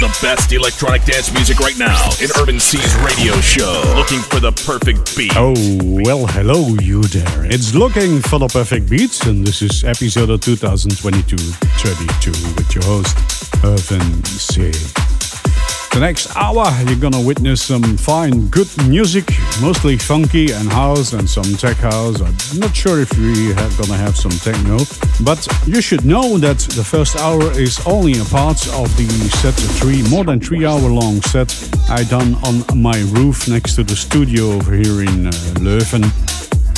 The best electronic dance music right now in Urban C's radio show. Looking for the perfect beat. Oh, well, hello, you there. It's Looking for the Perfect Beats, and this is episode 2022 32 with your host, Urban C. The next hour, you're gonna witness some fine, good music, mostly funky and house and some tech house. I'm not sure if we are gonna have some techno, but you should know that the first hour is only a part of the set three, more than three hour long set I done on my roof next to the studio over here in uh, Leuven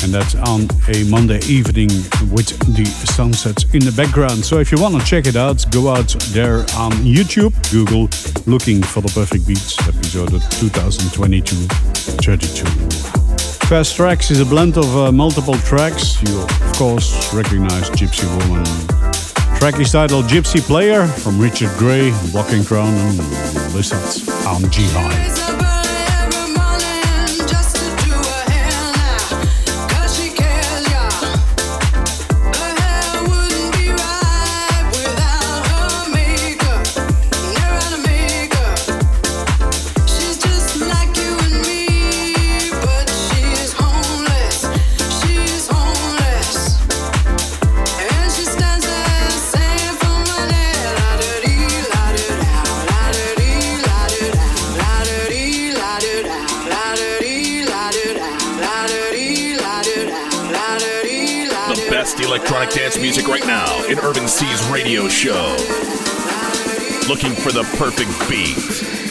and that's on a Monday evening with the sunsets in the background. So if you want to check it out, go out there on YouTube, Google Looking for the Perfect Beats, episode 2022 32. Fast Tracks is a blend of uh, multiple tracks. You, of course, recognize Gypsy Woman. Track is titled Gypsy Player from Richard Grey, Walking Crown, and listens on G High. Dance music right now in Urban C's radio show. Looking for the perfect beat.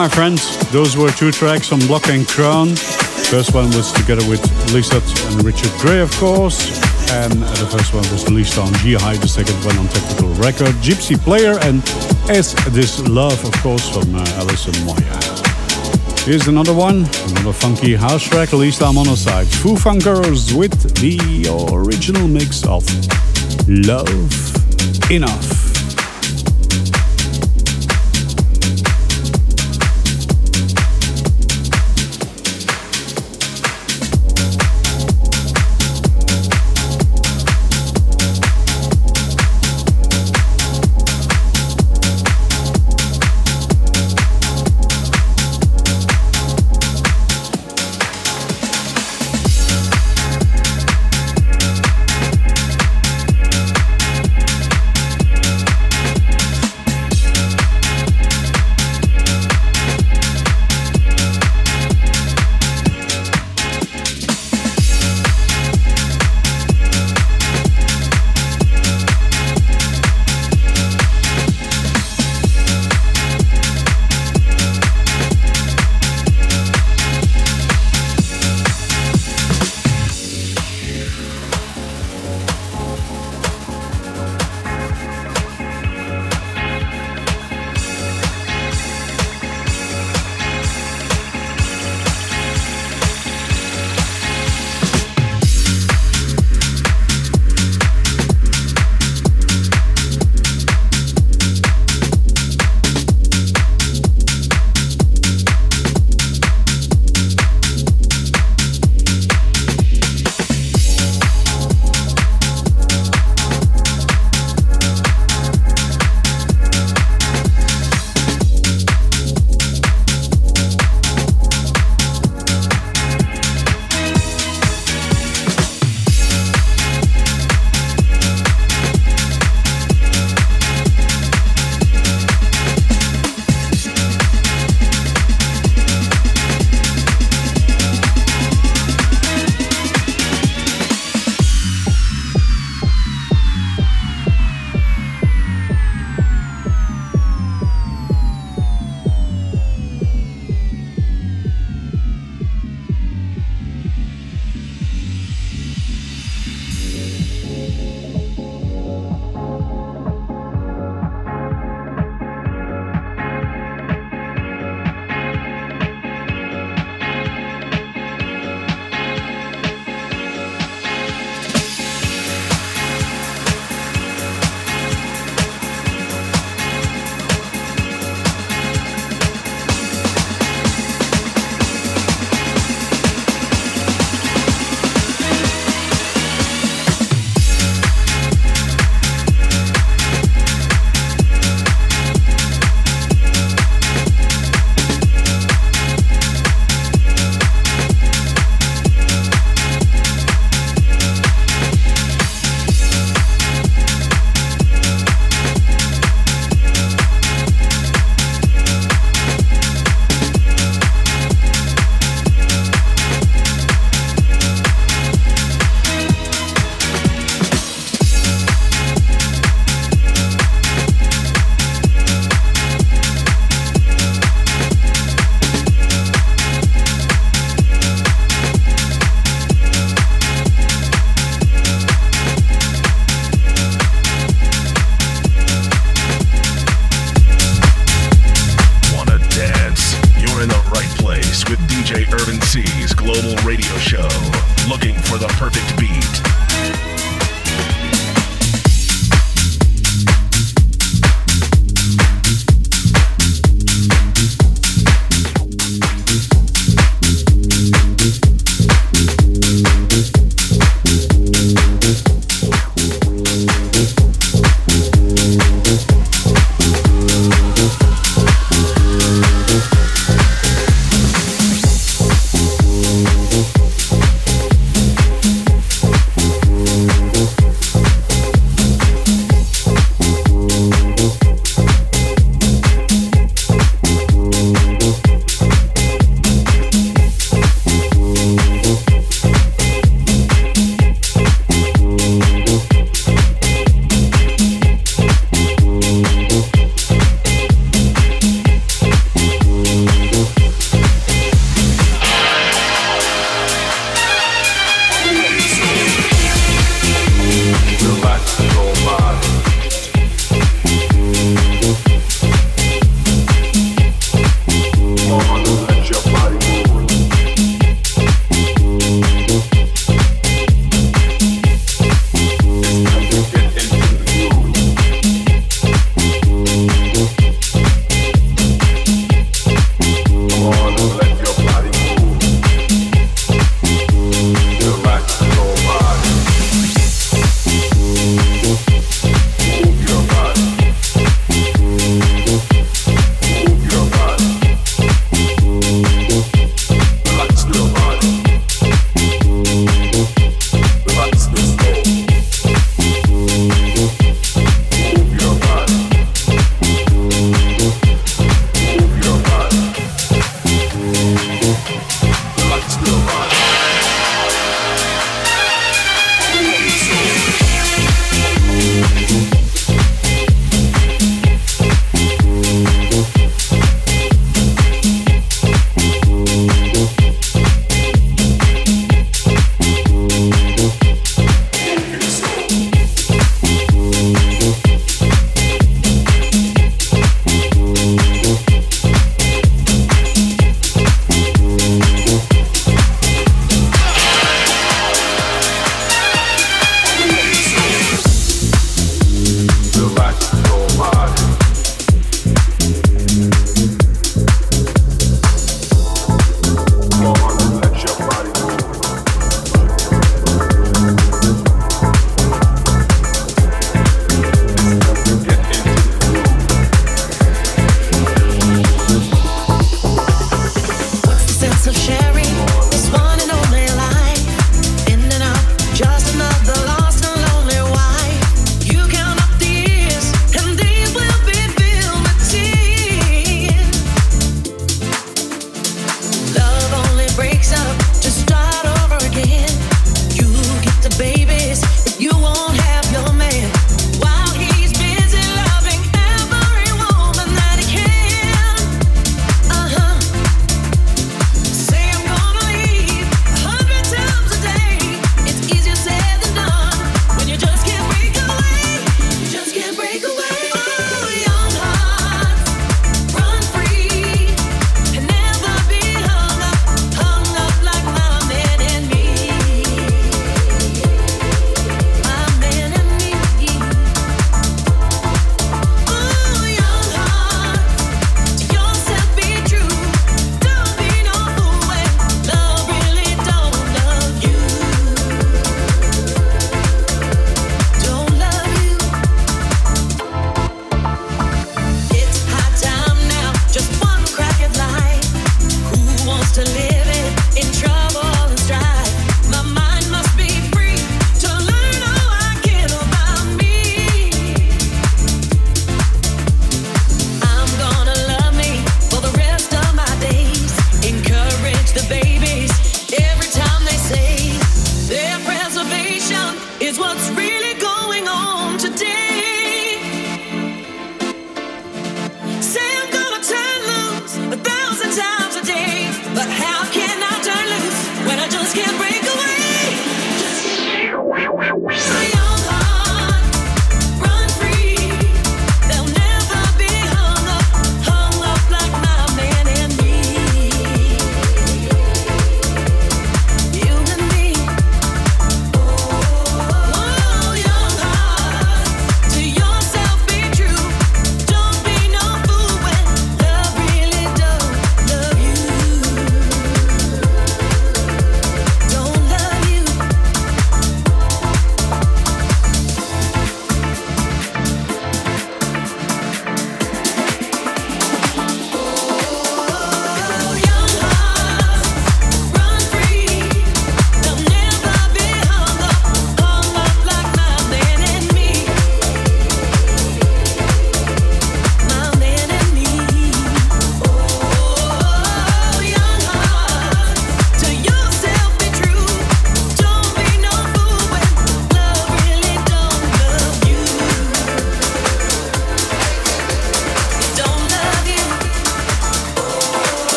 My friends. Those were two tracks on Block and Crown. First one was together with Lizard and Richard Grey, of course. And the first one was released on G High, the second one on Technical Record, Gypsy Player, and As This Love, of course, from uh, Alison Moyet. Here's another one, another funky house track released on Monoside. Foo Funkers with the original mix of Love Enough.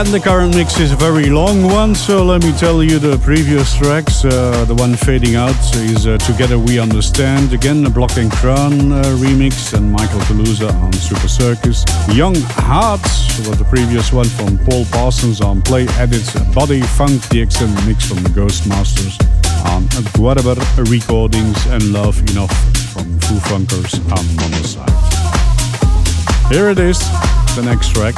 And the current mix is a very long one, so let me tell you the previous tracks. Uh, the one fading out is uh, Together We Understand, again a Block and Crown uh, remix, and Maickel Telussa on Super Circus. Young Hearts was the previous one from Paul Parsons on Play Edits, Body Funk, the extended mix from the Ghostmasters on Guadaber Recordings, and Love Enough from Foo Funkers on Monoside. Here it is, the next track.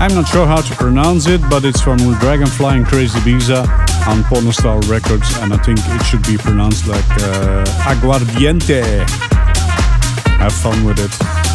I'm not sure how to pronounce it, but it's from Dragonfly and Crazibiza on Pornostar Records, and I think it should be pronounced like uh, Aguardiente. Have fun with it.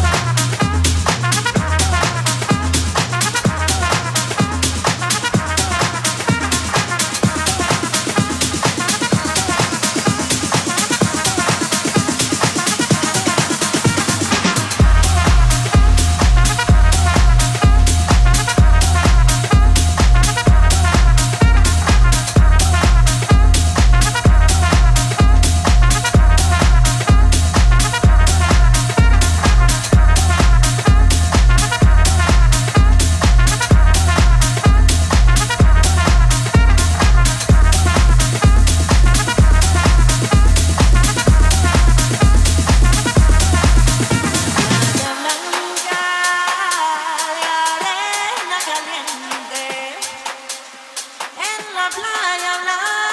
My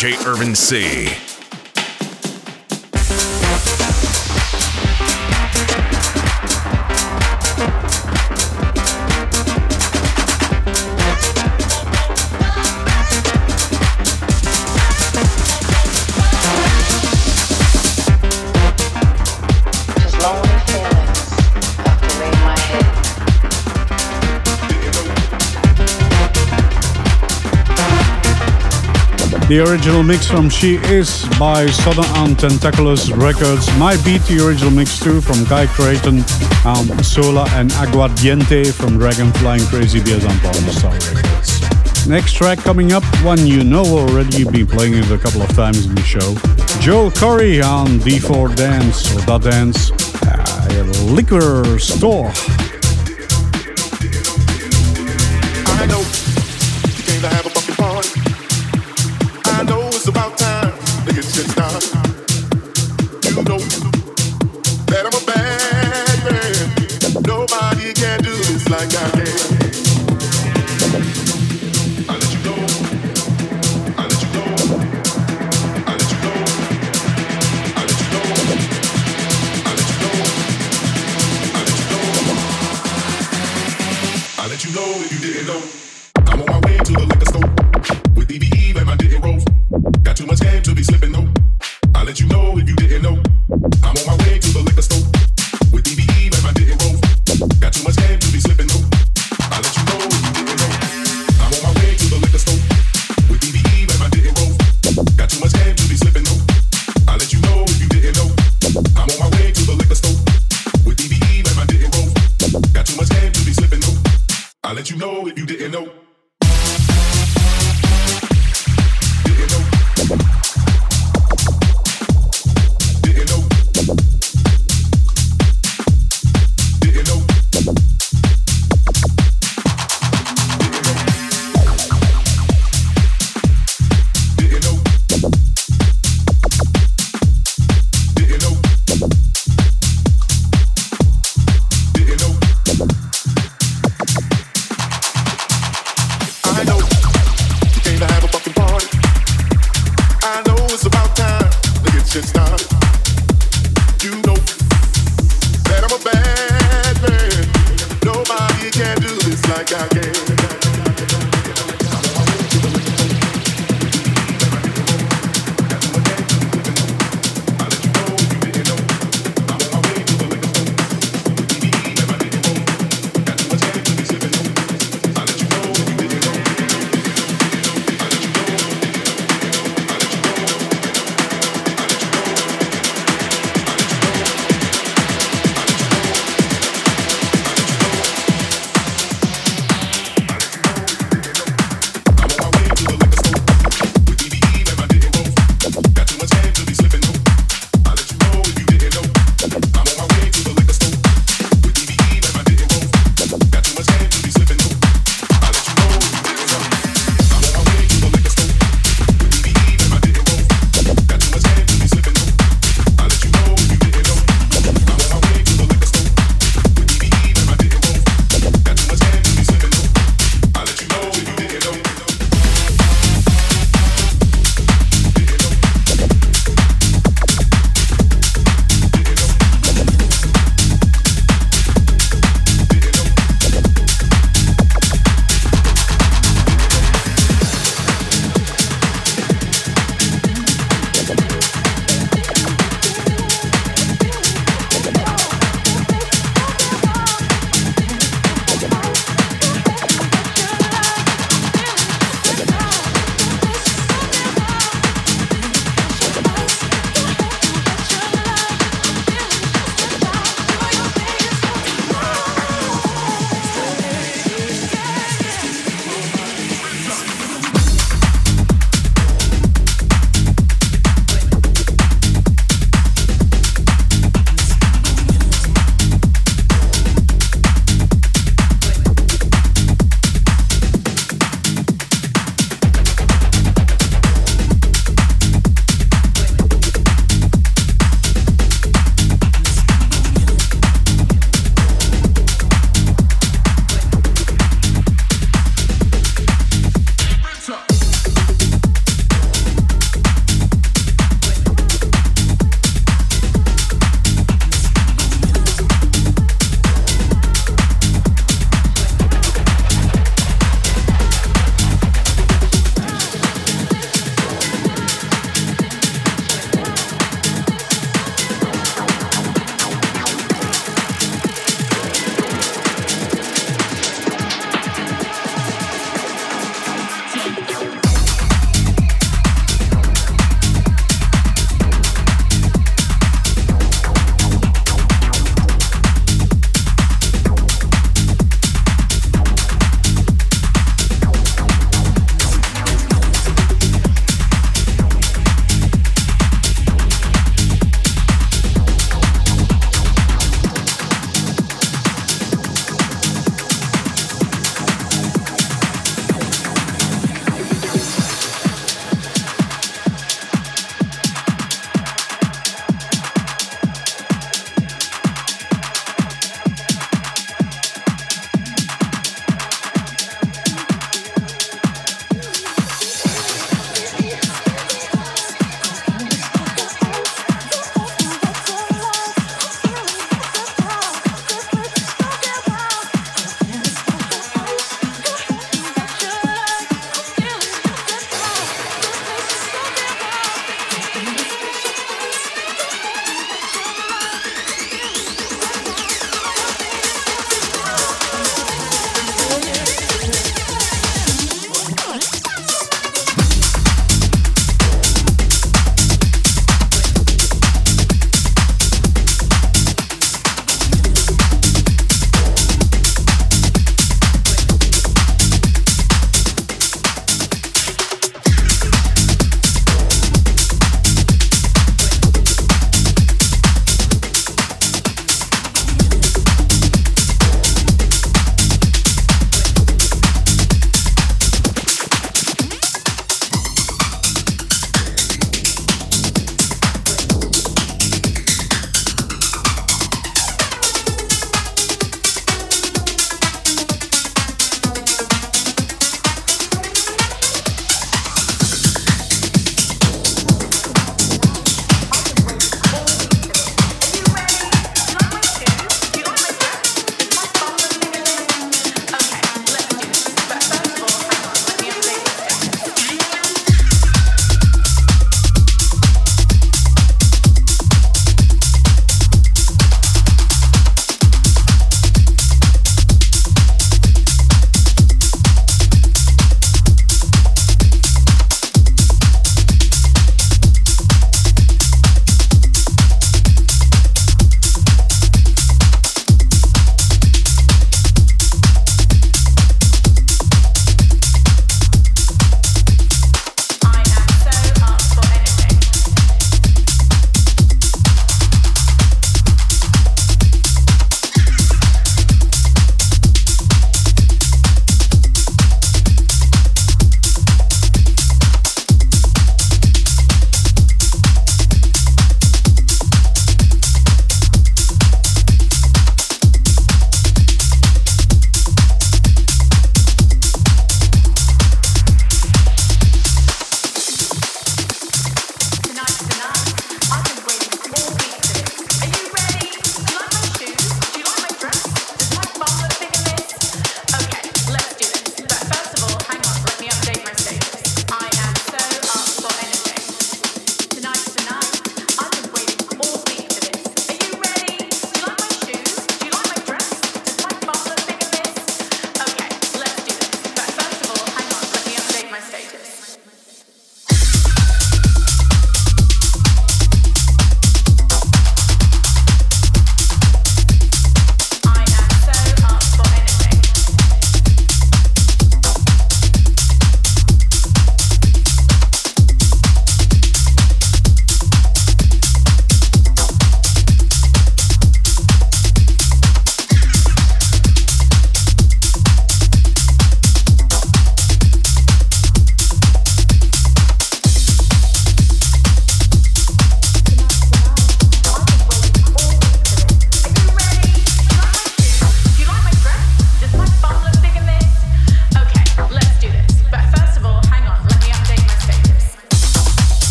DJ Irvin C. The original mix from She Is by Southern and Tentaculous Records. My Beat, the original mix too from Guy Creighton, um, Sola and Aguardiente from Dragonfly and Crazibiza on Star Records. Next track coming up, one you know already, been playing it a couple of times in the show. Joel Corry on D4 Dance, or Da Dance, uh, Liquor Store. don't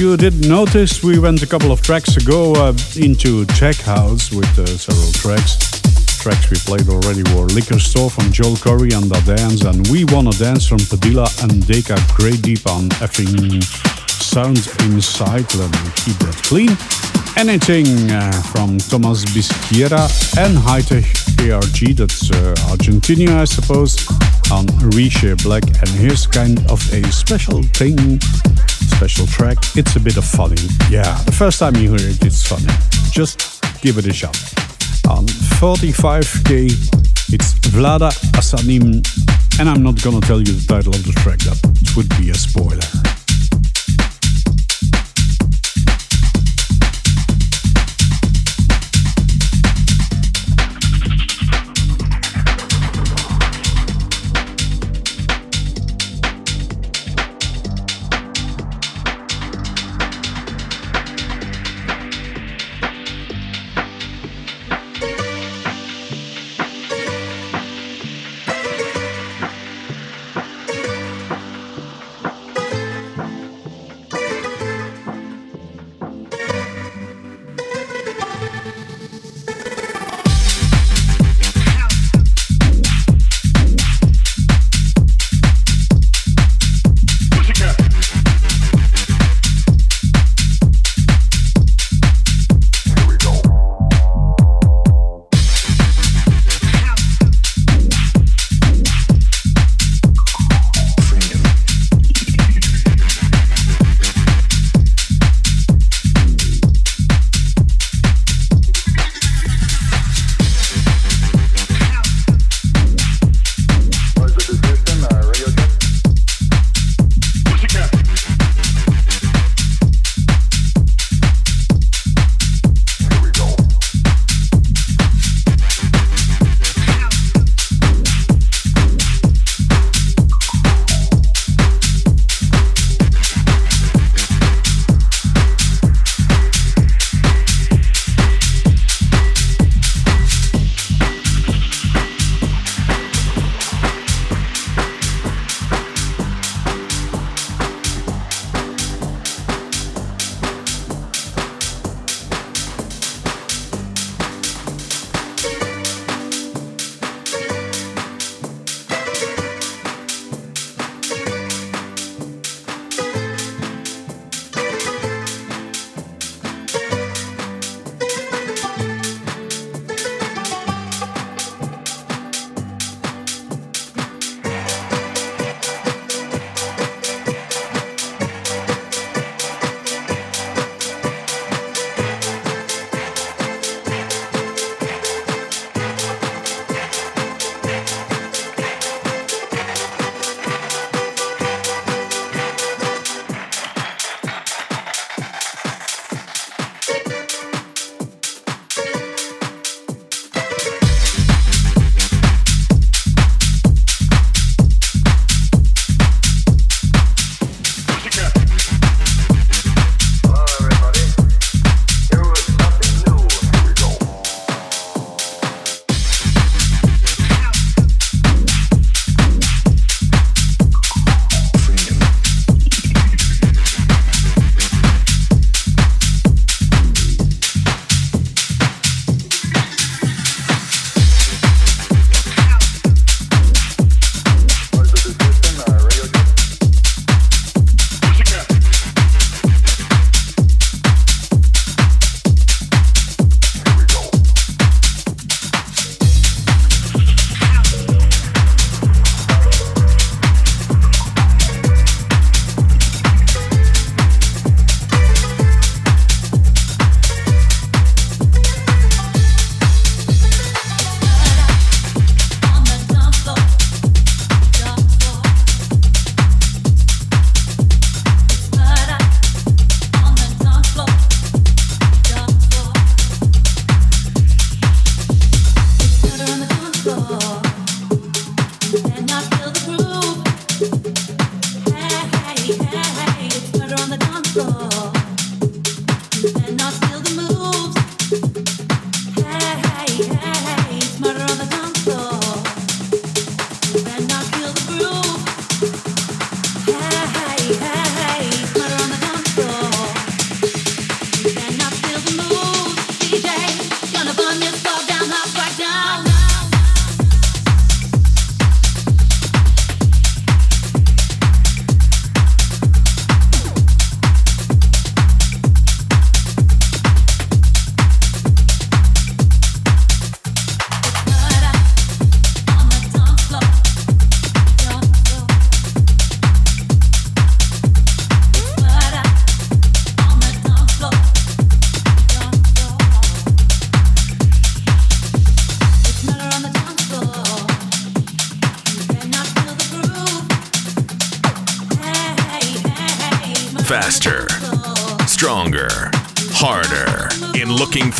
you didn't notice, we went a couple of tracks ago uh, into Tech House with uh, several tracks. Tracks we played already were Liquor Store from Joel Corry and Da Dance, and We Wanna Dance from Padilla and Deka Great Deep on effing Sound Inside. Let me keep that clean. Anything uh, from Thomas Bisquiera and Hightech ARG, that's uh, Argentina, I suppose, on Reshape Black. And here's kind of a special thing special track. It's a bit of funny. Yeah, the first time you hear it, it's funny. Just give it a shot. On 45k, it's Vlada Asanim, and I'm not gonna tell you the title of the track, that would be a spoiler.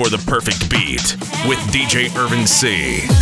For the perfect beat with DJ Irvin C.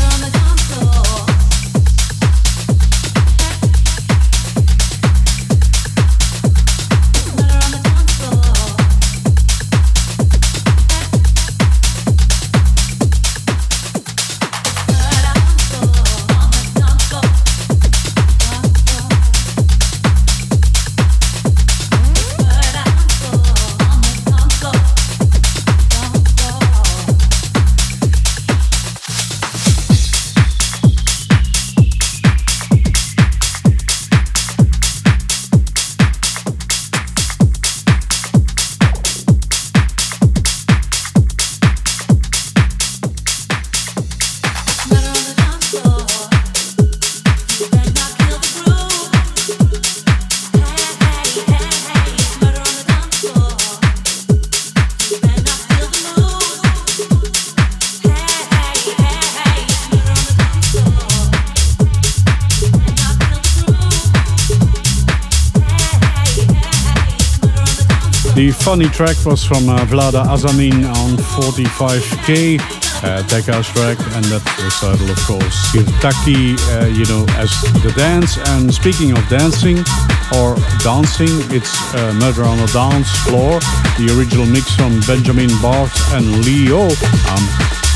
funny track was from uh, Vlada Azamin on 45k uh, tech house track, and that recital, of course, give Taki, uh, you know, as the dance. And speaking of dancing or dancing, it's uh, Murder on the Dance Floor, the original mix from Benjamin Bart and Leo on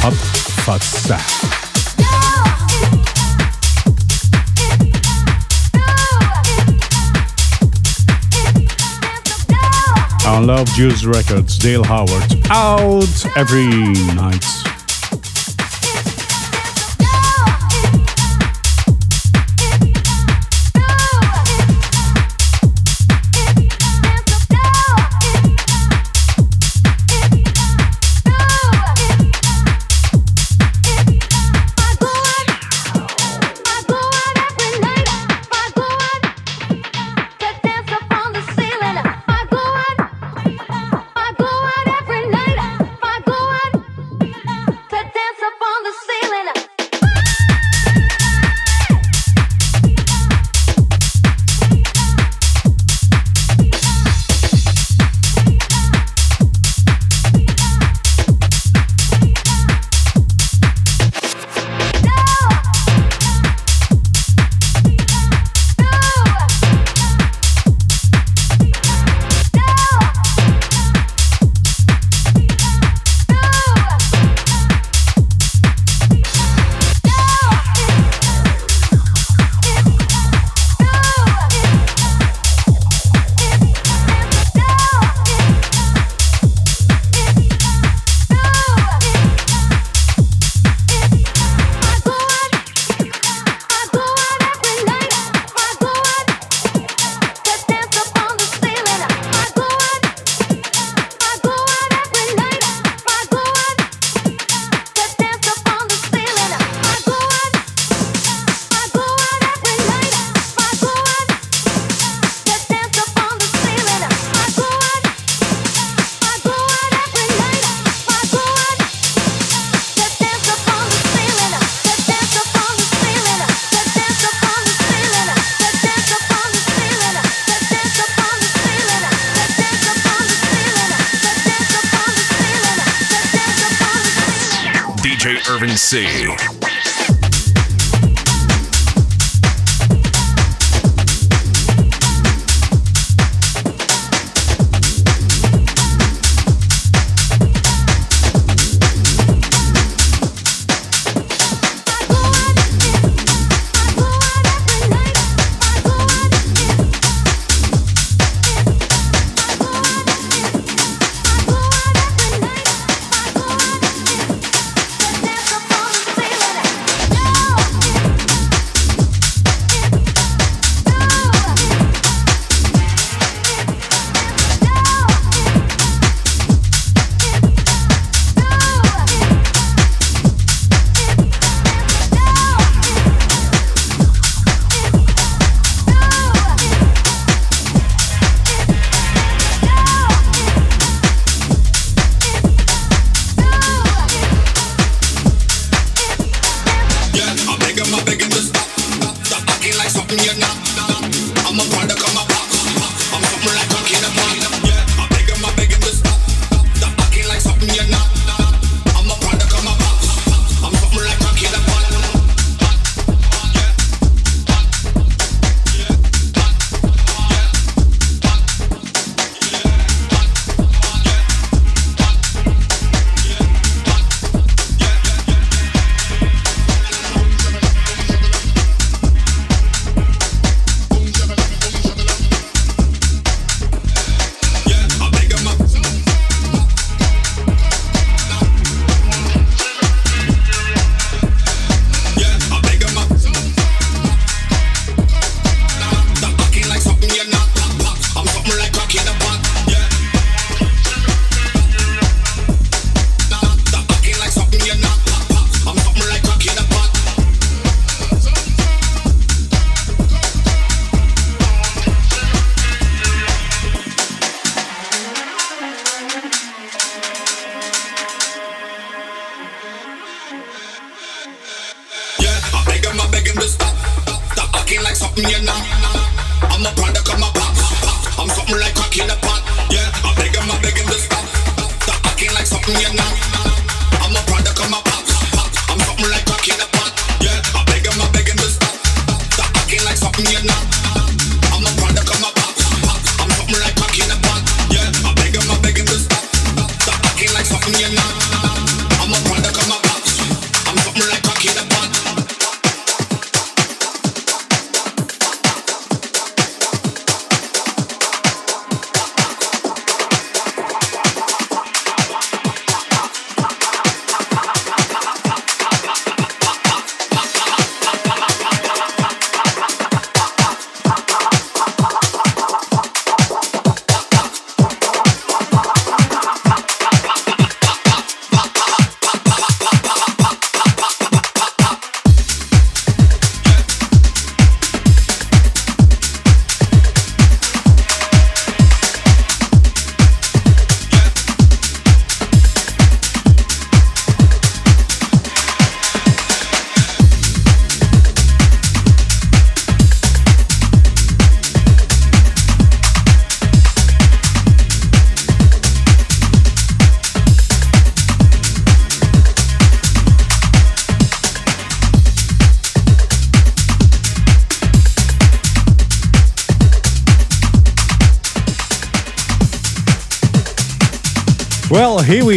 Hot Fatsa. On Love Juice Records, Dale Howard, out every night.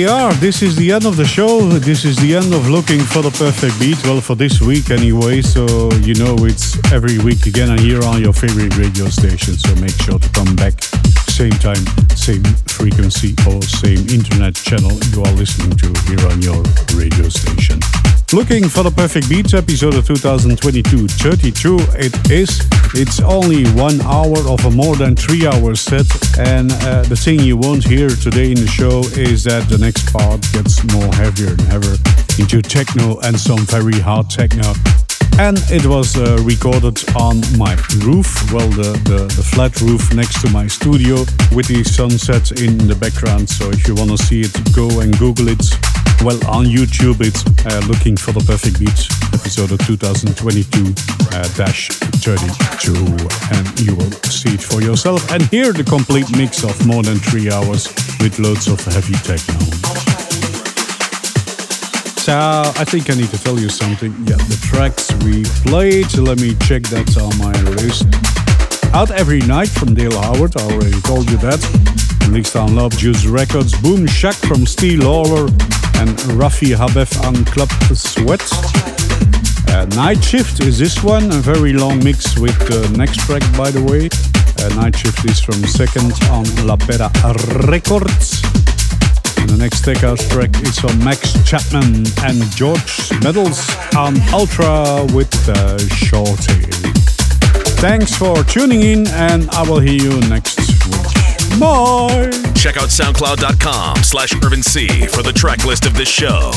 We are. This is the end of the show. This is the end of looking for the perfect beat. Well, for this week anyway. So, you know, it's every week again and here on your favorite radio station. So make sure to come back. Same time, same frequency, or same internet channel you are listening to here on your radio station. Looking for the perfect beats episode of 2022 32 it is. It's only one hour of a more than three hour set. And uh, the thing you won't hear today in the show is that the next part gets more heavier and heavier into techno and some very hard techno. And it was uh, recorded on my roof, well, the, the, the flat roof next to my studio with the sunset in the background. So if you want to see it, go and Google it. Well, on YouTube, it's uh, looking for the perfect beats episode of 2022 uh, dash 32, and you will see it for yourself and hear the complete mix of more than three hours with loads of heavy techno. So I think I need to tell you something. Yeah, the tracks we played. Let me check that on my list. Out every night from Dale Howard. I already told you that. Released on Love Juice Records. Boom Shack from Steve Lawler and Rafi Habef on Club Sweat. Uh, Night Shift is this one. A very long mix with the next track, by the way. Uh, Night Shift is from second on La Pera Records. And the next House track is from Max Chapman and George Medals on Ultra with uh, Shorty. Thanks for tuning in, and I will hear you next week. Bye! Check out soundcloud.com slash Irvin C for the track list of this show.